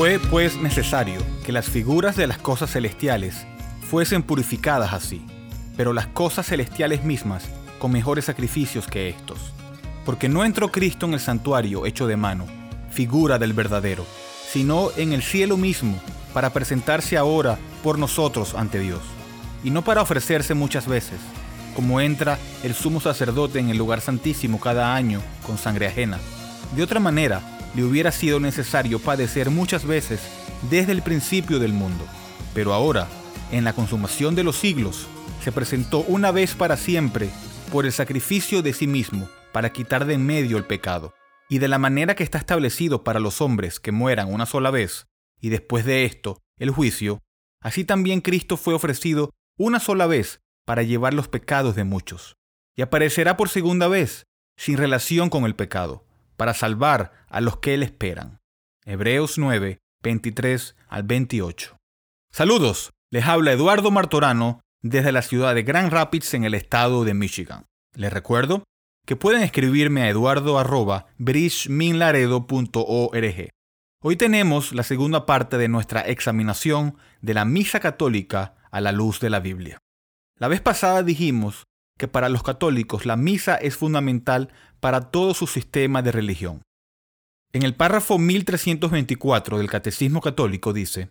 Fue pues necesario que las figuras de las cosas celestiales fuesen purificadas así, pero las cosas celestiales mismas con mejores sacrificios que estos. Porque no entró Cristo en el santuario hecho de mano, figura del verdadero, sino en el cielo mismo, para presentarse ahora por nosotros ante Dios, y no para ofrecerse muchas veces, como entra el sumo sacerdote en el lugar santísimo cada año con sangre ajena. De otra manera, le hubiera sido necesario padecer muchas veces desde el principio del mundo. Pero ahora, en la consumación de los siglos, se presentó una vez para siempre por el sacrificio de sí mismo para quitar de en medio el pecado. Y de la manera que está establecido para los hombres que mueran una sola vez, y después de esto el juicio, así también Cristo fue ofrecido una sola vez para llevar los pecados de muchos. Y aparecerá por segunda vez, sin relación con el pecado, para salvar a los que le esperan. Hebreos 9, 23 al 28. Saludos, les habla Eduardo Martorano desde la ciudad de Grand Rapids en el estado de Michigan. Les recuerdo que pueden escribirme a eduardo.bridgeminlaredo.org. Hoy tenemos la segunda parte de nuestra examinación de la misa católica a la luz de la Biblia. La vez pasada dijimos que para los católicos la misa es fundamental para todo su sistema de religión. En el párrafo 1324 del Catecismo Católico dice,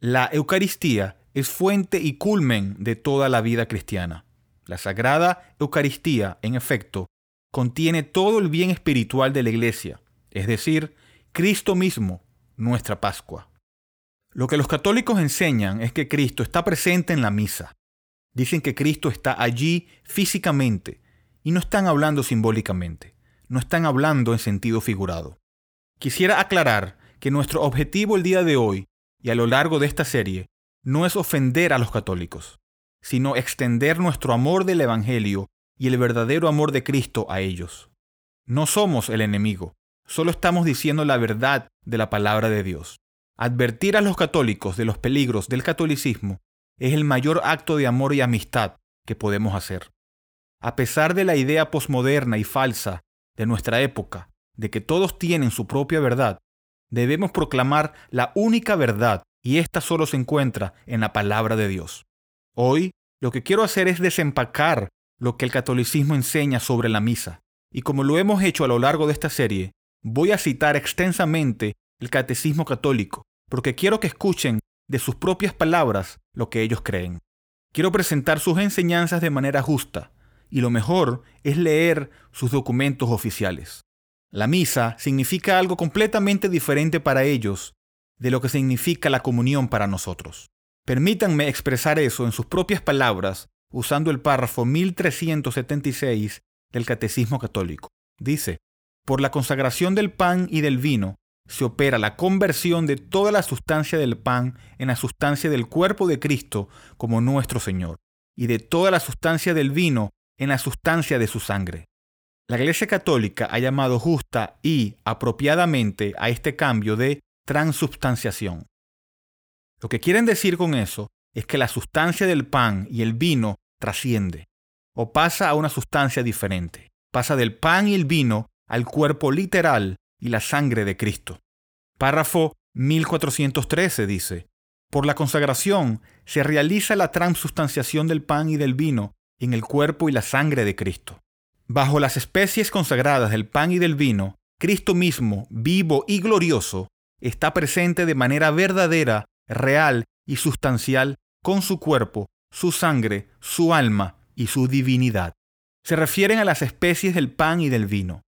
La Eucaristía es fuente y culmen de toda la vida cristiana. La Sagrada Eucaristía, en efecto, contiene todo el bien espiritual de la Iglesia, es decir, Cristo mismo, nuestra Pascua. Lo que los católicos enseñan es que Cristo está presente en la misa, Dicen que Cristo está allí físicamente y no están hablando simbólicamente, no están hablando en sentido figurado. Quisiera aclarar que nuestro objetivo el día de hoy y a lo largo de esta serie no es ofender a los católicos, sino extender nuestro amor del Evangelio y el verdadero amor de Cristo a ellos. No somos el enemigo, solo estamos diciendo la verdad de la palabra de Dios. Advertir a los católicos de los peligros del catolicismo es el mayor acto de amor y amistad que podemos hacer. A pesar de la idea posmoderna y falsa de nuestra época, de que todos tienen su propia verdad, debemos proclamar la única verdad y esta solo se encuentra en la palabra de Dios. Hoy lo que quiero hacer es desempacar lo que el catolicismo enseña sobre la misa, y como lo hemos hecho a lo largo de esta serie, voy a citar extensamente el catecismo católico, porque quiero que escuchen de sus propias palabras lo que ellos creen. Quiero presentar sus enseñanzas de manera justa, y lo mejor es leer sus documentos oficiales. La misa significa algo completamente diferente para ellos de lo que significa la comunión para nosotros. Permítanme expresar eso en sus propias palabras usando el párrafo 1376 del Catecismo Católico. Dice, por la consagración del pan y del vino, se opera la conversión de toda la sustancia del pan en la sustancia del cuerpo de Cristo como nuestro Señor, y de toda la sustancia del vino en la sustancia de su sangre. La Iglesia Católica ha llamado justa y apropiadamente a este cambio de transubstanciación. Lo que quieren decir con eso es que la sustancia del pan y el vino trasciende, o pasa a una sustancia diferente. Pasa del pan y el vino al cuerpo literal y la sangre de Cristo. Párrafo 1413 dice, Por la consagración se realiza la transubstanciación del pan y del vino en el cuerpo y la sangre de Cristo. Bajo las especies consagradas del pan y del vino, Cristo mismo, vivo y glorioso, está presente de manera verdadera, real y sustancial con su cuerpo, su sangre, su alma y su divinidad. Se refieren a las especies del pan y del vino.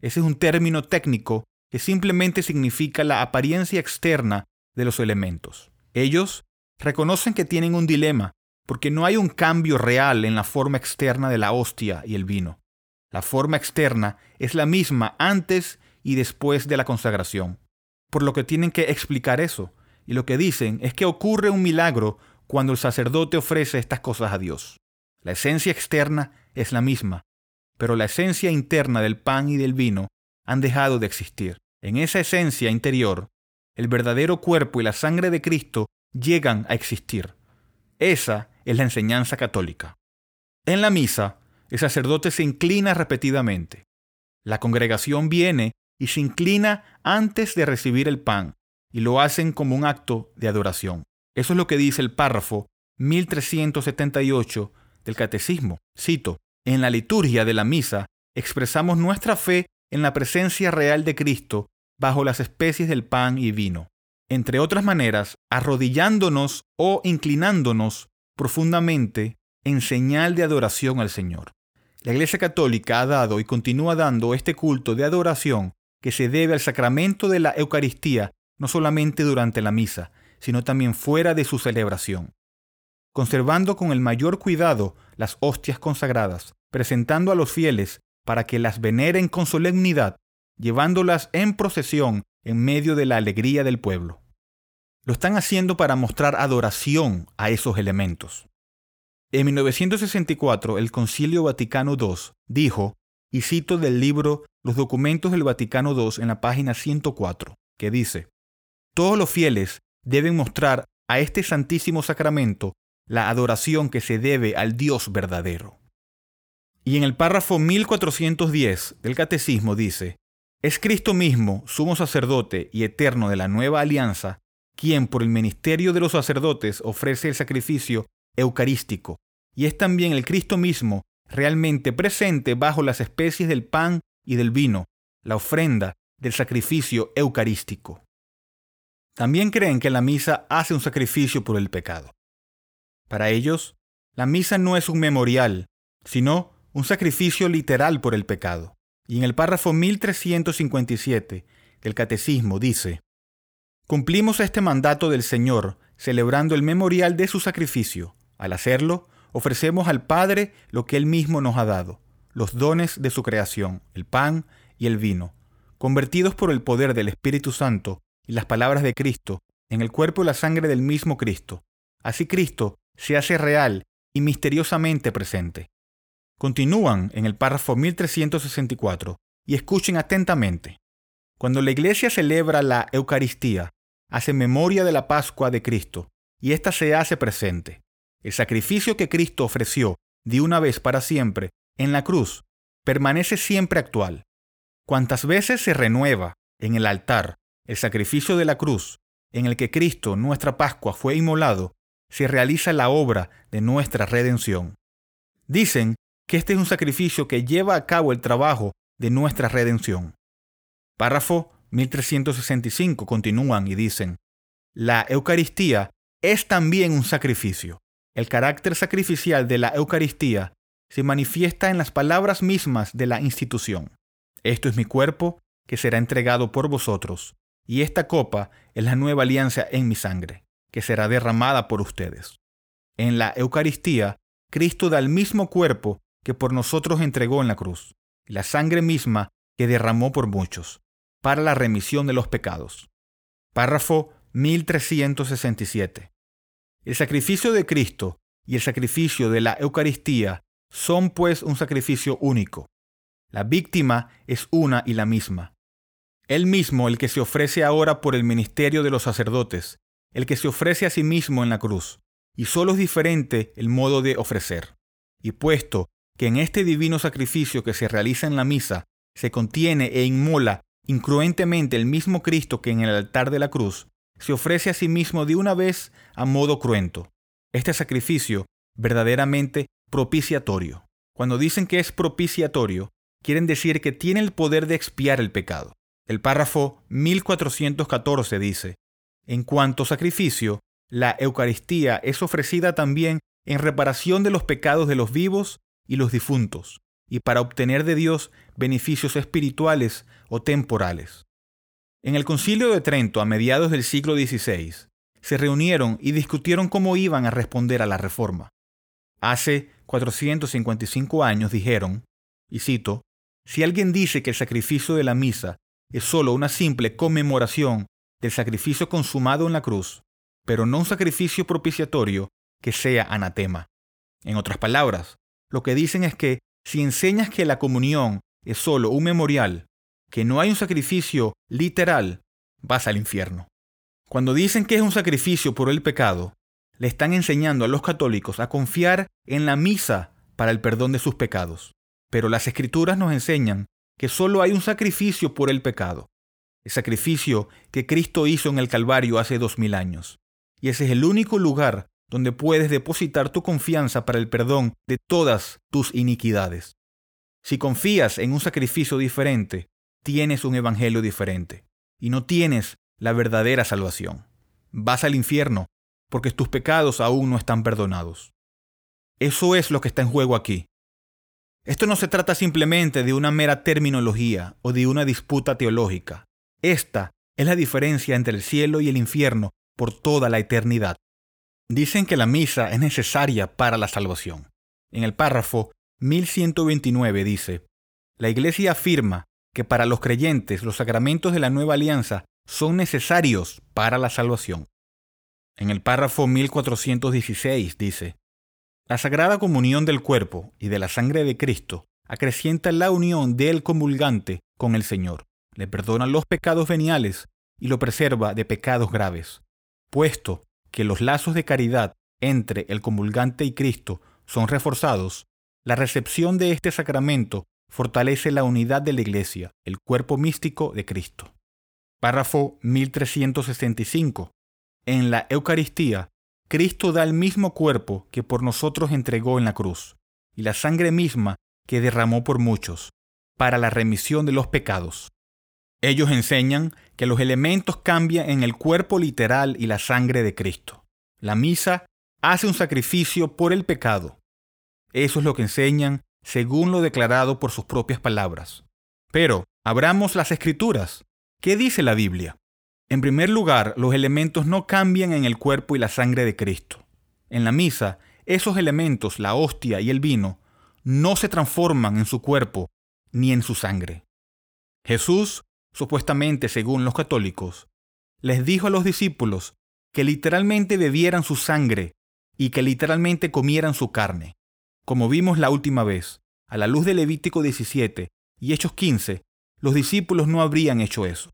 Ese es un término técnico que simplemente significa la apariencia externa de los elementos. Ellos reconocen que tienen un dilema porque no hay un cambio real en la forma externa de la hostia y el vino. La forma externa es la misma antes y después de la consagración. Por lo que tienen que explicar eso. Y lo que dicen es que ocurre un milagro cuando el sacerdote ofrece estas cosas a Dios. La esencia externa es la misma, pero la esencia interna del pan y del vino han dejado de existir. En esa esencia interior, el verdadero cuerpo y la sangre de Cristo llegan a existir. Esa es la enseñanza católica. En la misa, el sacerdote se inclina repetidamente. La congregación viene y se inclina antes de recibir el pan, y lo hacen como un acto de adoración. Eso es lo que dice el párrafo 1378 del Catecismo. Cito, en la liturgia de la misa expresamos nuestra fe en la presencia real de Cristo bajo las especies del pan y vino, entre otras maneras, arrodillándonos o inclinándonos profundamente en señal de adoración al Señor. La Iglesia Católica ha dado y continúa dando este culto de adoración que se debe al sacramento de la Eucaristía no solamente durante la misa, sino también fuera de su celebración. Conservando con el mayor cuidado las hostias consagradas, presentando a los fieles para que las veneren con solemnidad, llevándolas en procesión en medio de la alegría del pueblo. Lo están haciendo para mostrar adoración a esos elementos. En 1964, el Concilio Vaticano II dijo, y cito del libro Los documentos del Vaticano II en la página 104, que dice, Todos los fieles deben mostrar a este santísimo sacramento la adoración que se debe al Dios verdadero. Y en el párrafo 1410 del Catecismo dice, es Cristo mismo, sumo sacerdote y eterno de la nueva alianza, quien por el ministerio de los sacerdotes ofrece el sacrificio eucarístico, y es también el Cristo mismo realmente presente bajo las especies del pan y del vino, la ofrenda del sacrificio eucarístico. También creen que la misa hace un sacrificio por el pecado. Para ellos, la misa no es un memorial, sino un sacrificio literal por el pecado. Y en el párrafo 1357 del Catecismo dice, Cumplimos este mandato del Señor celebrando el memorial de su sacrificio. Al hacerlo, ofrecemos al Padre lo que Él mismo nos ha dado, los dones de su creación, el pan y el vino, convertidos por el poder del Espíritu Santo y las palabras de Cristo en el cuerpo y la sangre del mismo Cristo. Así Cristo se hace real y misteriosamente presente. Continúan en el párrafo 1364 y escuchen atentamente. Cuando la Iglesia celebra la Eucaristía, hace memoria de la Pascua de Cristo, y ésta se hace presente. El sacrificio que Cristo ofreció de una vez para siempre en la cruz permanece siempre actual. Cuantas veces se renueva en el altar el sacrificio de la cruz en el que Cristo, nuestra Pascua, fue inmolado, se realiza la obra de nuestra redención. Dicen que este es un sacrificio que lleva a cabo el trabajo de nuestra redención. Párrafo 1365 continúan y dicen, la Eucaristía es también un sacrificio. El carácter sacrificial de la Eucaristía se manifiesta en las palabras mismas de la institución. Esto es mi cuerpo que será entregado por vosotros, y esta copa es la nueva alianza en mi sangre, que será derramada por ustedes. En la Eucaristía, Cristo da el mismo cuerpo que por nosotros entregó en la cruz, la sangre misma que derramó por muchos, para la remisión de los pecados. Párrafo 1367. El sacrificio de Cristo y el sacrificio de la Eucaristía son pues un sacrificio único. La víctima es una y la misma. Él mismo el que se ofrece ahora por el ministerio de los sacerdotes, el que se ofrece a sí mismo en la cruz, y solo es diferente el modo de ofrecer. Y puesto que en este divino sacrificio que se realiza en la misa se contiene e inmola incruentemente el mismo Cristo que en el altar de la cruz, se ofrece a sí mismo de una vez a modo cruento. Este sacrificio verdaderamente propiciatorio. Cuando dicen que es propiciatorio, quieren decir que tiene el poder de expiar el pecado. El párrafo 1414 dice, en cuanto sacrificio, la Eucaristía es ofrecida también en reparación de los pecados de los vivos y los difuntos, y para obtener de Dios beneficios espirituales o temporales. En el concilio de Trento a mediados del siglo XVI, se reunieron y discutieron cómo iban a responder a la reforma. Hace 455 años dijeron, y cito, si alguien dice que el sacrificio de la misa es sólo una simple conmemoración del sacrificio consumado en la cruz, pero no un sacrificio propiciatorio, que sea anatema. En otras palabras, lo que dicen es que si enseñas que la comunión es solo un memorial, que no hay un sacrificio literal, vas al infierno. Cuando dicen que es un sacrificio por el pecado, le están enseñando a los católicos a confiar en la misa para el perdón de sus pecados. Pero las escrituras nos enseñan que solo hay un sacrificio por el pecado. el sacrificio que Cristo hizo en el Calvario hace dos mil años. Y ese es el único lugar donde puedes depositar tu confianza para el perdón de todas tus iniquidades. Si confías en un sacrificio diferente, tienes un evangelio diferente y no tienes la verdadera salvación. Vas al infierno porque tus pecados aún no están perdonados. Eso es lo que está en juego aquí. Esto no se trata simplemente de una mera terminología o de una disputa teológica. Esta es la diferencia entre el cielo y el infierno por toda la eternidad. Dicen que la misa es necesaria para la salvación. En el párrafo 1129 dice, la Iglesia afirma que para los creyentes los sacramentos de la nueva alianza son necesarios para la salvación. En el párrafo 1416 dice, la sagrada comunión del cuerpo y de la sangre de Cristo acrecienta la unión del comulgante con el Señor, le perdona los pecados veniales y lo preserva de pecados graves, puesto que los lazos de caridad entre el comulgante y Cristo son reforzados, la recepción de este sacramento fortalece la unidad de la Iglesia, el cuerpo místico de Cristo. Párrafo 1365. En la Eucaristía, Cristo da el mismo cuerpo que por nosotros entregó en la cruz, y la sangre misma que derramó por muchos, para la remisión de los pecados. Ellos enseñan que los elementos cambian en el cuerpo literal y la sangre de Cristo. La misa hace un sacrificio por el pecado. Eso es lo que enseñan según lo declarado por sus propias palabras. Pero, abramos las escrituras. ¿Qué dice la Biblia? En primer lugar, los elementos no cambian en el cuerpo y la sangre de Cristo. En la misa, esos elementos, la hostia y el vino, no se transforman en su cuerpo ni en su sangre. Jesús supuestamente según los católicos, les dijo a los discípulos que literalmente bebieran su sangre y que literalmente comieran su carne. Como vimos la última vez, a la luz de Levítico 17 y Hechos 15, los discípulos no habrían hecho eso.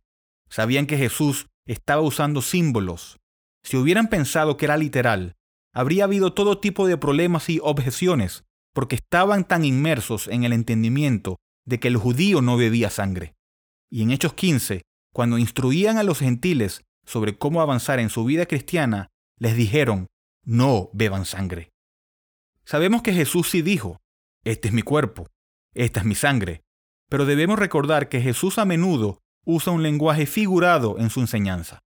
Sabían que Jesús estaba usando símbolos. Si hubieran pensado que era literal, habría habido todo tipo de problemas y objeciones, porque estaban tan inmersos en el entendimiento de que el judío no bebía sangre. Y en Hechos 15, cuando instruían a los gentiles sobre cómo avanzar en su vida cristiana, les dijeron, no beban sangre. Sabemos que Jesús sí dijo, este es mi cuerpo, esta es mi sangre, pero debemos recordar que Jesús a menudo usa un lenguaje figurado en su enseñanza.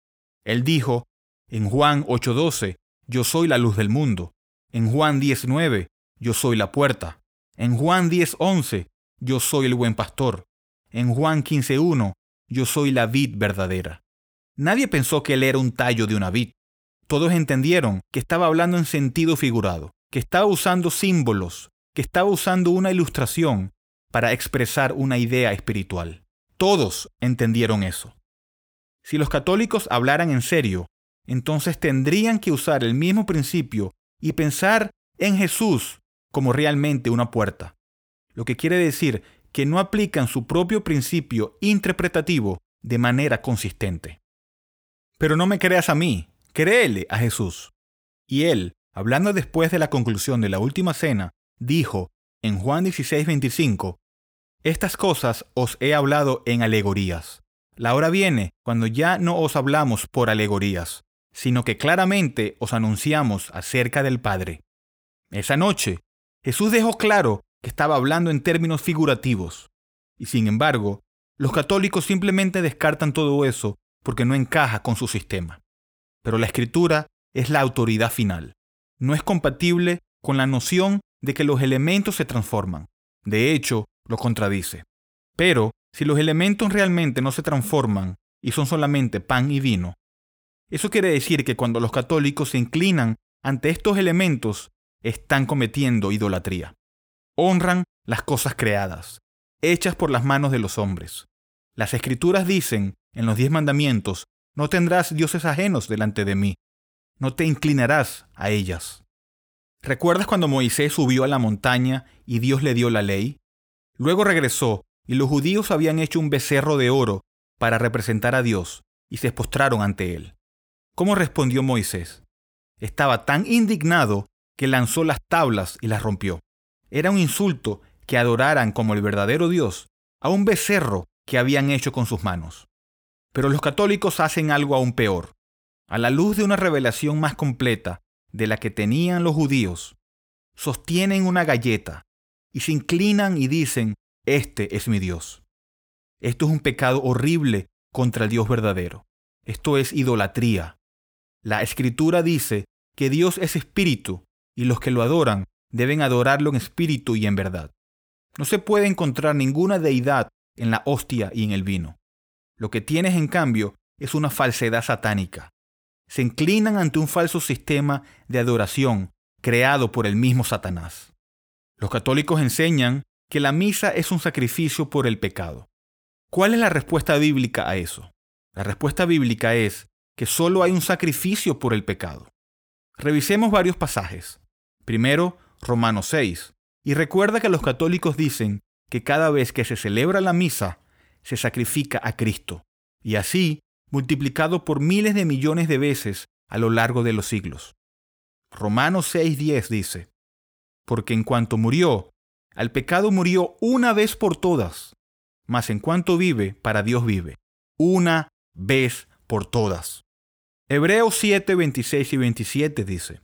Él dijo, en Juan 8:12, yo soy la luz del mundo. En Juan 19, yo soy la puerta. En Juan 10:11, yo soy el buen pastor en Juan 15.1, yo soy la vid verdadera. Nadie pensó que él era un tallo de una vid. Todos entendieron que estaba hablando en sentido figurado, que estaba usando símbolos, que estaba usando una ilustración para expresar una idea espiritual. Todos entendieron eso. Si los católicos hablaran en serio, entonces tendrían que usar el mismo principio y pensar en Jesús como realmente una puerta. Lo que quiere decir que no aplican su propio principio interpretativo de manera consistente. Pero no me creas a mí, créele a Jesús. Y él, hablando después de la conclusión de la última cena, dijo en Juan 16:25, Estas cosas os he hablado en alegorías. La hora viene cuando ya no os hablamos por alegorías, sino que claramente os anunciamos acerca del Padre. Esa noche, Jesús dejó claro estaba hablando en términos figurativos. Y sin embargo, los católicos simplemente descartan todo eso porque no encaja con su sistema. Pero la escritura es la autoridad final. No es compatible con la noción de que los elementos se transforman. De hecho, lo contradice. Pero, si los elementos realmente no se transforman y son solamente pan y vino, eso quiere decir que cuando los católicos se inclinan ante estos elementos, están cometiendo idolatría honran las cosas creadas, hechas por las manos de los hombres. Las escrituras dicen en los diez mandamientos, no tendrás dioses ajenos delante de mí, no te inclinarás a ellas. ¿Recuerdas cuando Moisés subió a la montaña y Dios le dio la ley? Luego regresó y los judíos habían hecho un becerro de oro para representar a Dios y se postraron ante él. ¿Cómo respondió Moisés? Estaba tan indignado que lanzó las tablas y las rompió. Era un insulto que adoraran como el verdadero Dios a un becerro que habían hecho con sus manos. Pero los católicos hacen algo aún peor. A la luz de una revelación más completa de la que tenían los judíos, sostienen una galleta y se inclinan y dicen, este es mi Dios. Esto es un pecado horrible contra el Dios verdadero. Esto es idolatría. La escritura dice que Dios es espíritu y los que lo adoran deben adorarlo en espíritu y en verdad. No se puede encontrar ninguna deidad en la hostia y en el vino. Lo que tienes en cambio es una falsedad satánica. Se inclinan ante un falso sistema de adoración creado por el mismo Satanás. Los católicos enseñan que la misa es un sacrificio por el pecado. ¿Cuál es la respuesta bíblica a eso? La respuesta bíblica es que solo hay un sacrificio por el pecado. Revisemos varios pasajes. Primero, Romanos 6. Y recuerda que los católicos dicen que cada vez que se celebra la misa, se sacrifica a Cristo, y así multiplicado por miles de millones de veces a lo largo de los siglos. Romanos 6:10 dice, Porque en cuanto murió, al pecado murió una vez por todas, mas en cuanto vive, para Dios vive, una vez por todas. Hebreos 7, 26 y 27 dice,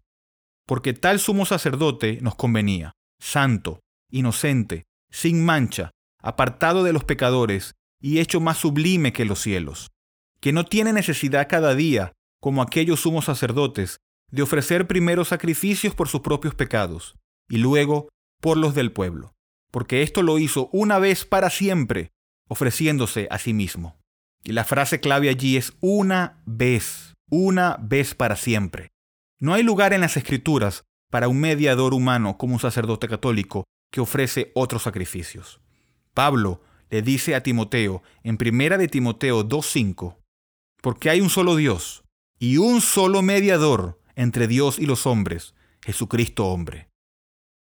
Porque tal sumo sacerdote nos convenía, santo, inocente, sin mancha, apartado de los pecadores y hecho más sublime que los cielos, que no tiene necesidad cada día, como aquellos sumos sacerdotes, de ofrecer primero sacrificios por sus propios pecados, y luego por los del pueblo, porque esto lo hizo una vez para siempre, ofreciéndose a sí mismo. Y la frase clave allí es una vez, una vez para siempre. No hay lugar en las escrituras para un mediador humano como un sacerdote católico que ofrece otros sacrificios. Pablo le dice a Timoteo en primera de Timoteo 2.5, porque hay un solo Dios y un solo mediador entre Dios y los hombres, Jesucristo hombre.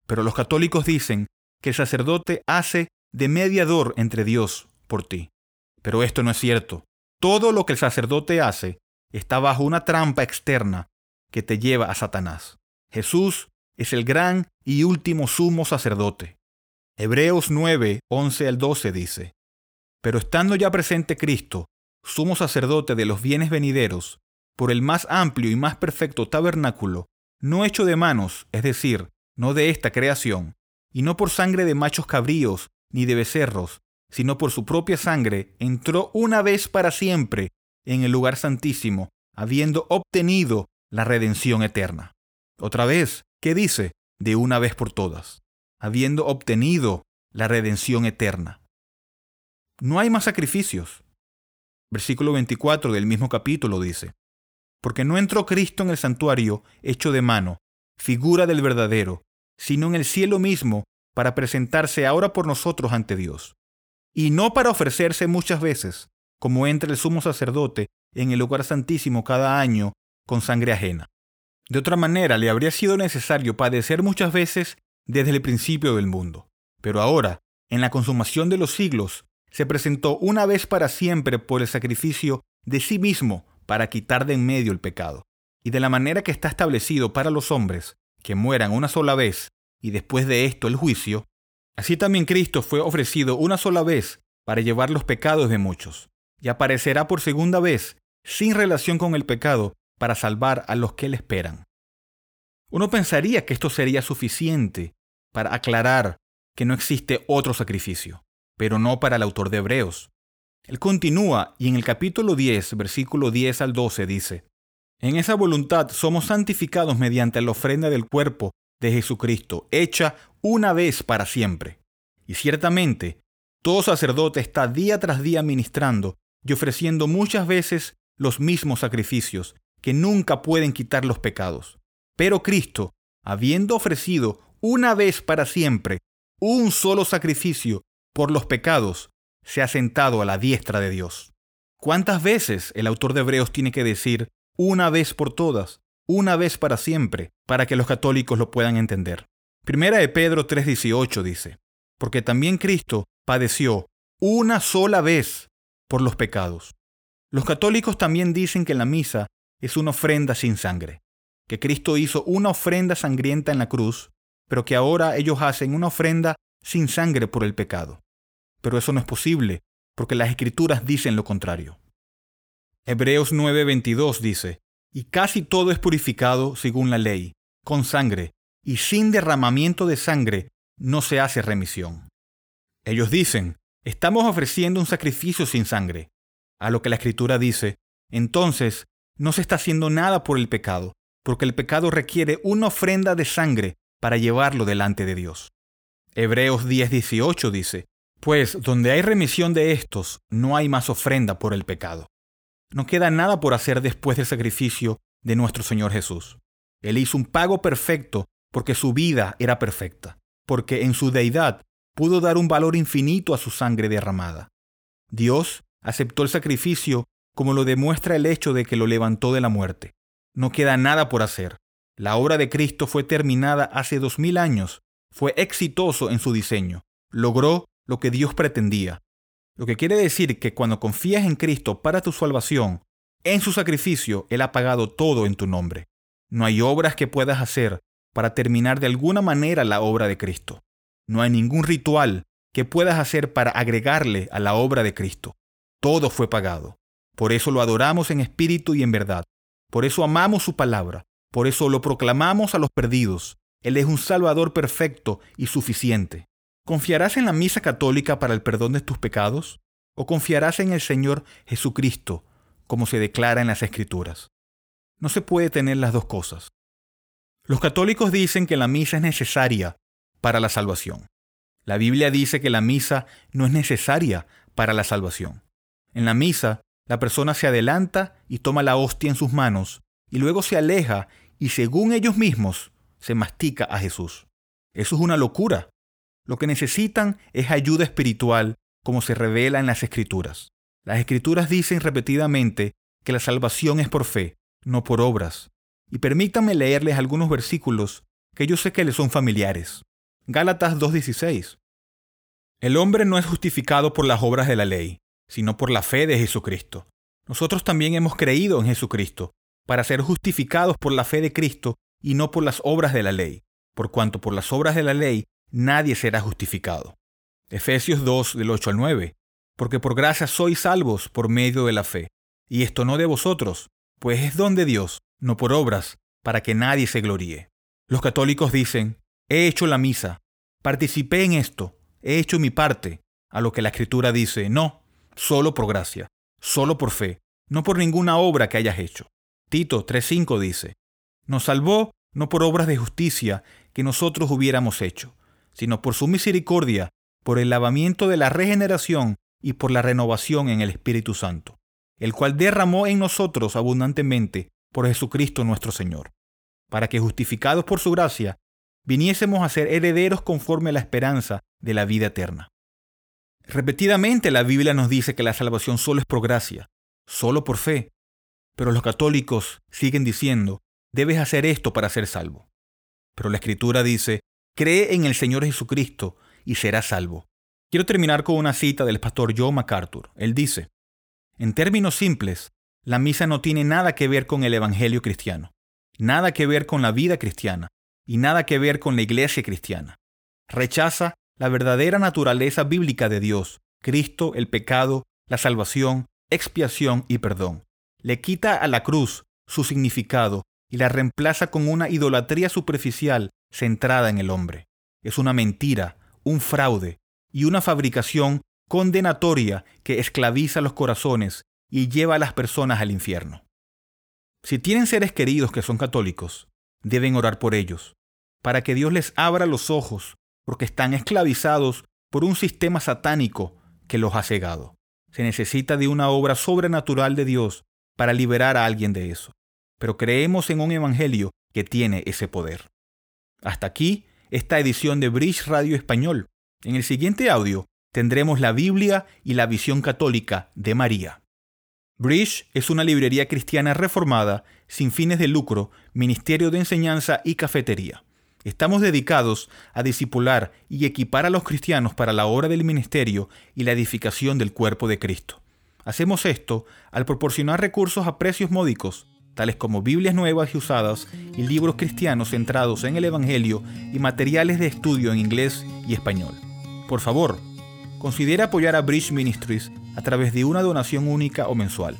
Pero los católicos dicen que el sacerdote hace de mediador entre Dios por ti. Pero esto no es cierto. Todo lo que el sacerdote hace está bajo una trampa externa que te lleva a Satanás. Jesús es el gran y último sumo sacerdote. Hebreos 9, 11 al 12 dice, Pero estando ya presente Cristo, sumo sacerdote de los bienes venideros, por el más amplio y más perfecto tabernáculo, no hecho de manos, es decir, no de esta creación, y no por sangre de machos cabríos ni de becerros, sino por su propia sangre, entró una vez para siempre en el lugar santísimo, habiendo obtenido la redención eterna. Otra vez, ¿qué dice? De una vez por todas habiendo obtenido la redención eterna. No hay más sacrificios. Versículo 24 del mismo capítulo dice, porque no entró Cristo en el santuario hecho de mano, figura del verdadero, sino en el cielo mismo, para presentarse ahora por nosotros ante Dios, y no para ofrecerse muchas veces, como entra el sumo sacerdote en el lugar santísimo cada año con sangre ajena. De otra manera, le habría sido necesario padecer muchas veces desde el principio del mundo. Pero ahora, en la consumación de los siglos, se presentó una vez para siempre por el sacrificio de sí mismo para quitar de en medio el pecado. Y de la manera que está establecido para los hombres, que mueran una sola vez y después de esto el juicio, así también Cristo fue ofrecido una sola vez para llevar los pecados de muchos, y aparecerá por segunda vez, sin relación con el pecado, para salvar a los que le esperan. Uno pensaría que esto sería suficiente para aclarar que no existe otro sacrificio, pero no para el autor de Hebreos. Él continúa y en el capítulo 10, versículo 10 al 12 dice, En esa voluntad somos santificados mediante la ofrenda del cuerpo de Jesucristo, hecha una vez para siempre. Y ciertamente, todo sacerdote está día tras día ministrando y ofreciendo muchas veces los mismos sacrificios, que nunca pueden quitar los pecados. Pero Cristo, habiendo ofrecido una vez para siempre un solo sacrificio por los pecados, se ha sentado a la diestra de Dios. ¿Cuántas veces el autor de Hebreos tiene que decir una vez por todas, una vez para siempre, para que los católicos lo puedan entender? Primera de Pedro 3:18 dice, porque también Cristo padeció una sola vez por los pecados. Los católicos también dicen que la misa es una ofrenda sin sangre que Cristo hizo una ofrenda sangrienta en la cruz, pero que ahora ellos hacen una ofrenda sin sangre por el pecado. Pero eso no es posible, porque las escrituras dicen lo contrario. Hebreos 9:22 dice, y casi todo es purificado según la ley, con sangre, y sin derramamiento de sangre no se hace remisión. Ellos dicen, estamos ofreciendo un sacrificio sin sangre. A lo que la escritura dice, entonces no se está haciendo nada por el pecado, porque el pecado requiere una ofrenda de sangre para llevarlo delante de Dios. Hebreos 10:18 dice, pues donde hay remisión de estos, no hay más ofrenda por el pecado. No queda nada por hacer después del sacrificio de nuestro Señor Jesús. Él hizo un pago perfecto porque su vida era perfecta, porque en su deidad pudo dar un valor infinito a su sangre derramada. Dios aceptó el sacrificio como lo demuestra el hecho de que lo levantó de la muerte. No queda nada por hacer. La obra de Cristo fue terminada hace dos mil años, fue exitoso en su diseño, logró lo que Dios pretendía. Lo que quiere decir que cuando confías en Cristo para tu salvación, en su sacrificio, Él ha pagado todo en tu nombre. No hay obras que puedas hacer para terminar de alguna manera la obra de Cristo. No hay ningún ritual que puedas hacer para agregarle a la obra de Cristo. Todo fue pagado. Por eso lo adoramos en espíritu y en verdad. Por eso amamos su palabra. Por eso lo proclamamos a los perdidos. Él es un Salvador perfecto y suficiente. ¿Confiarás en la misa católica para el perdón de tus pecados? ¿O confiarás en el Señor Jesucristo, como se declara en las Escrituras? No se puede tener las dos cosas. Los católicos dicen que la misa es necesaria para la salvación. La Biblia dice que la misa no es necesaria para la salvación. En la misa, la persona se adelanta y toma la hostia en sus manos, y luego se aleja y según ellos mismos, se mastica a Jesús. Eso es una locura. Lo que necesitan es ayuda espiritual, como se revela en las Escrituras. Las Escrituras dicen repetidamente que la salvación es por fe, no por obras. Y permítanme leerles algunos versículos que yo sé que les son familiares. Gálatas 2.16. El hombre no es justificado por las obras de la ley, sino por la fe de Jesucristo. Nosotros también hemos creído en Jesucristo, para ser justificados por la fe de Cristo y no por las obras de la ley, por cuanto por las obras de la ley nadie será justificado. Efesios 2 del 8 al 9. Porque por gracia sois salvos por medio de la fe. Y esto no de vosotros, pues es don de Dios, no por obras, para que nadie se gloríe. Los católicos dicen, he hecho la misa, participé en esto, he hecho mi parte, a lo que la escritura dice, no, solo por gracia, solo por fe, no por ninguna obra que hayas hecho. Tito 3.5 dice, nos salvó no por obras de justicia que nosotros hubiéramos hecho, sino por su misericordia, por el lavamiento de la regeneración y por la renovación en el Espíritu Santo, el cual derramó en nosotros abundantemente por Jesucristo nuestro Señor, para que justificados por su gracia, viniésemos a ser herederos conforme a la esperanza de la vida eterna. Repetidamente la Biblia nos dice que la salvación solo es por gracia, solo por fe, pero los católicos siguen diciendo, debes hacer esto para ser salvo. Pero la Escritura dice, Cree en el Señor Jesucristo y serás salvo. Quiero terminar con una cita del pastor Joe MacArthur. Él dice, en términos simples, la misa no tiene nada que ver con el Evangelio cristiano, nada que ver con la vida cristiana y nada que ver con la iglesia cristiana. Rechaza la verdadera naturaleza bíblica de Dios, Cristo, el pecado, la salvación, expiación y perdón. Le quita a la cruz su significado y la reemplaza con una idolatría superficial centrada en el hombre. Es una mentira, un fraude y una fabricación condenatoria que esclaviza los corazones y lleva a las personas al infierno. Si tienen seres queridos que son católicos, deben orar por ellos, para que Dios les abra los ojos, porque están esclavizados por un sistema satánico que los ha cegado. Se necesita de una obra sobrenatural de Dios para liberar a alguien de eso. Pero creemos en un evangelio que tiene ese poder. Hasta aquí esta edición de Bridge Radio Español. En el siguiente audio tendremos la Biblia y la visión católica de María. Bridge es una librería cristiana reformada, sin fines de lucro, ministerio de enseñanza y cafetería. Estamos dedicados a discipular y equipar a los cristianos para la obra del ministerio y la edificación del cuerpo de Cristo. Hacemos esto al proporcionar recursos a precios módicos tales como Biblias nuevas y usadas y libros cristianos centrados en el Evangelio y materiales de estudio en inglés y español. Por favor, considera apoyar a Bridge Ministries a través de una donación única o mensual.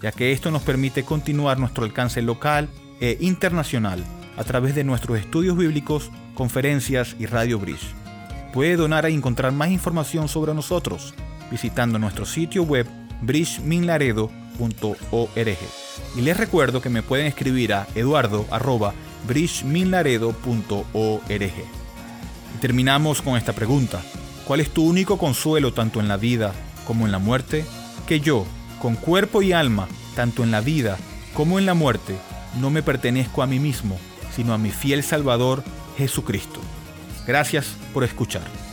ya que esto nos permite continuar nuestro alcance local e internacional a través de nuestros estudios bíblicos, conferencias y Radio Bridge. Puede donar e encontrar más información sobre nosotros visitando nuestro sitio web bridgeminlaredo.org. Y les recuerdo que me pueden escribir a eduardo.bridgeminlaredo.org. Y terminamos con esta pregunta. ¿Cuál es tu único consuelo tanto en la vida como en la muerte? Que yo, con cuerpo y alma, tanto en la vida como en la muerte, no me pertenezco a mí mismo, sino a mi fiel Salvador Jesucristo. Gracias por escuchar.